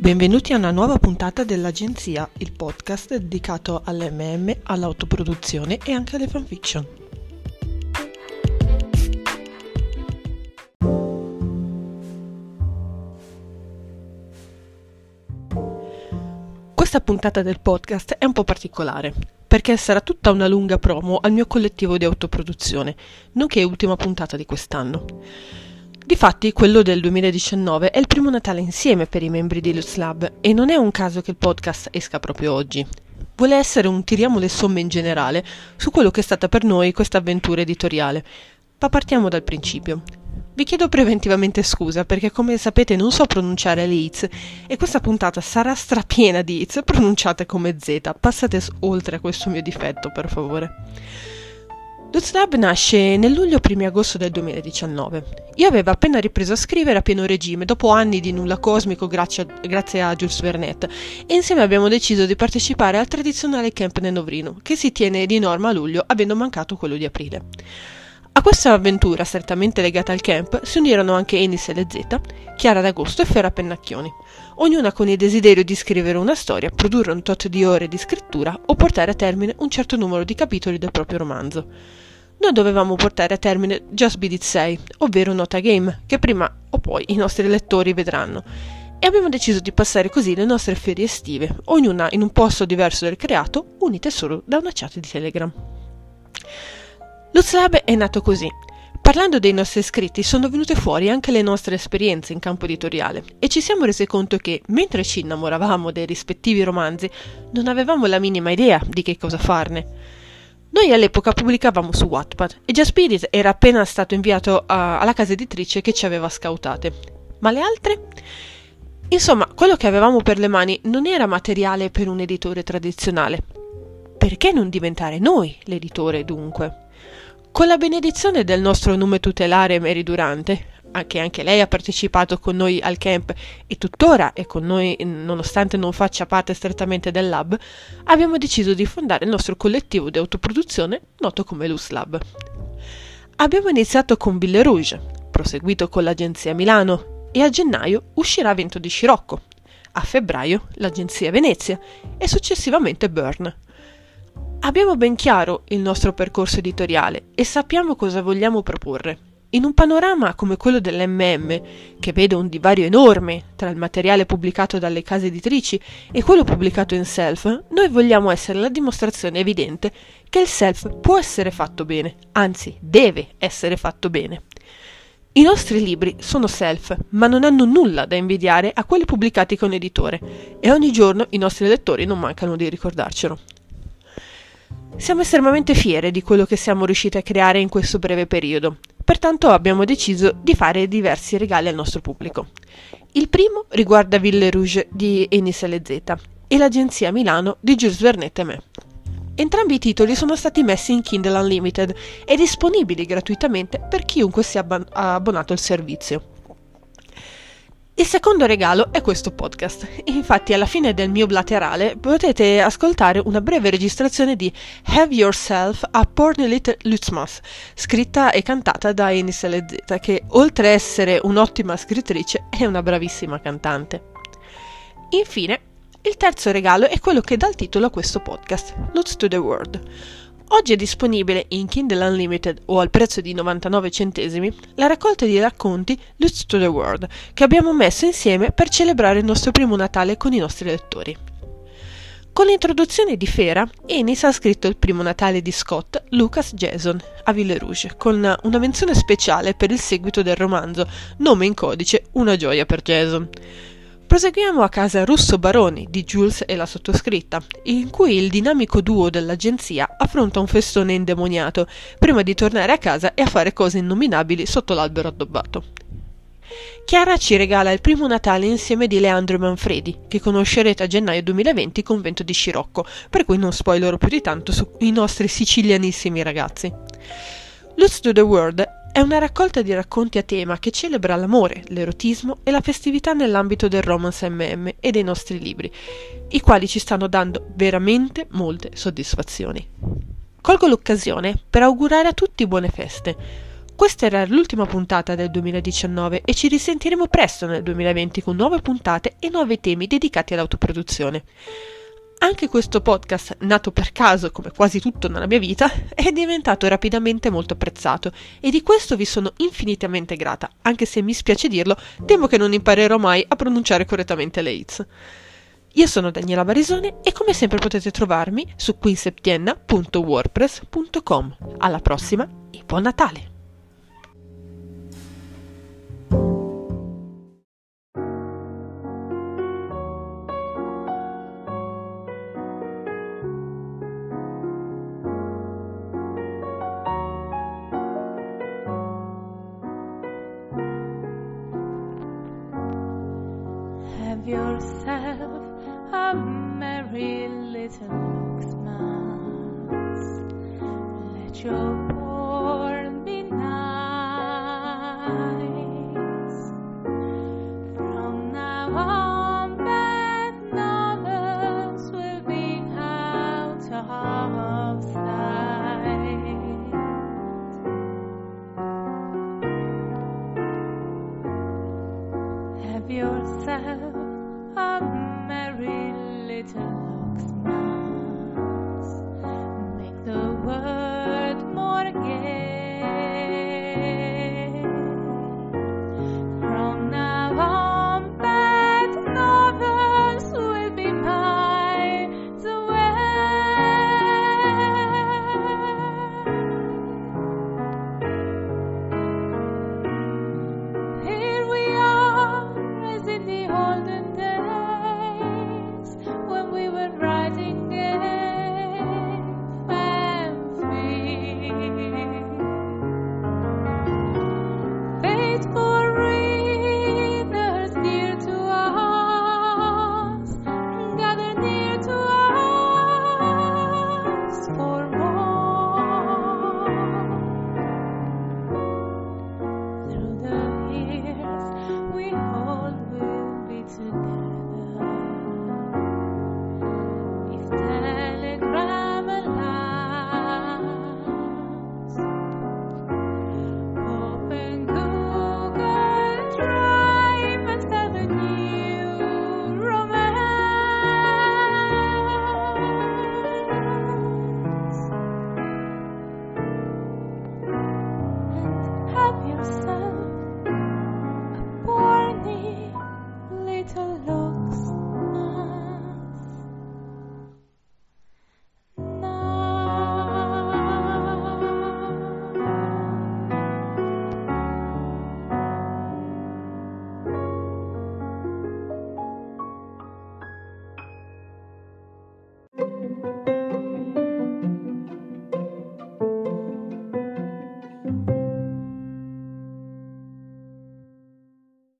Benvenuti a una nuova puntata dell'Agenzia, il podcast dedicato all'MM, all'autoproduzione e anche alle fanfiction. Questa puntata del podcast è un po' particolare, perché sarà tutta una lunga promo al mio collettivo di autoproduzione, nonché ultima puntata di quest'anno. Difatti, quello del 2019 è il primo Natale insieme per i membri di Lutz Lab e non è un caso che il podcast esca proprio oggi. Vuole essere un tiriamo le somme in generale su quello che è stata per noi questa avventura editoriale. Ma partiamo dal principio. Vi chiedo preventivamente scusa perché come sapete non so pronunciare le hits e questa puntata sarà strapiena di hits pronunciate come Z. Passate oltre a questo mio difetto, per favore. Lab nasce nel luglio primi agosto del 2019. Io avevo appena ripreso a scrivere a pieno regime dopo anni di nulla cosmico grazie a, grazie a Jules Vernet e insieme abbiamo deciso di partecipare al tradizionale camp Nenovrino che si tiene di norma a luglio avendo mancato quello di aprile. A questa avventura strettamente legata al camp si unirono anche Enis e le Z, Chiara d'Agosto e Ferra Pennacchioni, ognuna con il desiderio di scrivere una storia, produrre un tot di ore di scrittura o portare a termine un certo numero di capitoli del proprio romanzo. Noi dovevamo portare a termine Just Beat It 6, ovvero Nota Game, che prima o poi i nostri lettori vedranno. E abbiamo deciso di passare così le nostre ferie estive, ognuna in un posto diverso del creato, unite solo da una chat di Telegram. Lo è nato così. Parlando dei nostri iscritti sono venute fuori anche le nostre esperienze in campo editoriale e ci siamo resi conto che, mentre ci innamoravamo dei rispettivi romanzi, non avevamo la minima idea di che cosa farne. Noi all'epoca pubblicavamo su Wattpad e Just Spirit era appena stato inviato a, alla casa editrice che ci aveva scautate. Ma le altre? Insomma, quello che avevamo per le mani non era materiale per un editore tradizionale. Perché non diventare noi l'editore, dunque? Con la benedizione del nostro nome tutelare Mary Durante, che anche lei ha partecipato con noi al camp e tuttora è con noi nonostante non faccia parte strettamente del lab, abbiamo deciso di fondare il nostro collettivo di autoproduzione noto come Lus Lab. Abbiamo iniziato con Ville Rouge, proseguito con l'agenzia Milano e a gennaio uscirà Vento di Scirocco, a febbraio l'agenzia Venezia e successivamente Burn. Abbiamo ben chiaro il nostro percorso editoriale e sappiamo cosa vogliamo proporre in un panorama come quello dell'MM, che vede un divario enorme tra il materiale pubblicato dalle case editrici e quello pubblicato in self, noi vogliamo essere la dimostrazione evidente che il self può essere fatto bene, anzi deve essere fatto bene. I nostri libri sono self, ma non hanno nulla da invidiare a quelli pubblicati con editore, e ogni giorno i nostri lettori non mancano di ricordarcelo. Siamo estremamente fiere di quello che siamo riusciti a creare in questo breve periodo Pertanto abbiamo deciso di fare diversi regali al nostro pubblico. Il primo riguarda Ville Rouge di Enis LZ e l'agenzia Milano di Jules Vernet e me. Entrambi i titoli sono stati messi in Kindle Unlimited e disponibili gratuitamente per chiunque sia abbonato al servizio. Il secondo regalo è questo podcast. Infatti, alla fine del mio blaterale potete ascoltare una breve registrazione di Have Yourself a Porny Little Lutzmas, scritta e cantata da Enis LZ, che oltre a essere un'ottima scrittrice è una bravissima cantante. Infine, il terzo regalo è quello che dà il titolo a questo podcast, Lutz to the World Oggi è disponibile in Kindle Unlimited o al prezzo di 99 centesimi la raccolta di racconti Lutz to the World che abbiamo messo insieme per celebrare il nostro primo Natale con i nostri lettori. Con l'introduzione di Fera, Ennis ha scritto il primo Natale di Scott, Lucas Jason, a Ville Rouge, con una menzione speciale per il seguito del romanzo, nome in codice Una gioia per Jason. Proseguiamo a casa Russo Baroni di Jules e la sottoscritta, in cui il dinamico duo dell'agenzia affronta un festone indemoniato, prima di tornare a casa e a fare cose innominabili sotto l'albero addobbato. Chiara ci regala il primo Natale insieme di Leandro e Manfredi, che conoscerete a gennaio 2020 con Vento di Scirocco, per cui non spoilerò più di tanto sui nostri sicilianissimi ragazzi. Lutz to the World è una raccolta di racconti a tema che celebra l'amore, l'erotismo e la festività nell'ambito del romance MM e dei nostri libri, i quali ci stanno dando veramente molte soddisfazioni. Colgo l'occasione per augurare a tutti buone feste. Questa era l'ultima puntata del 2019 e ci risentiremo presto nel 2020 con nuove puntate e nuovi temi dedicati all'autoproduzione. Anche questo podcast, nato per caso come quasi tutto nella mia vita, è diventato rapidamente molto apprezzato e di questo vi sono infinitamente grata, anche se mi spiace dirlo, temo che non imparerò mai a pronunciare correttamente le hits. Io sono Daniela Barisone e come sempre potete trovarmi su quinseptienna.wordpress.com. Alla prossima e buon Natale! Have a merry little Xmas. Let your born be nice. From now on, bad will be out of sight. Have yourself later.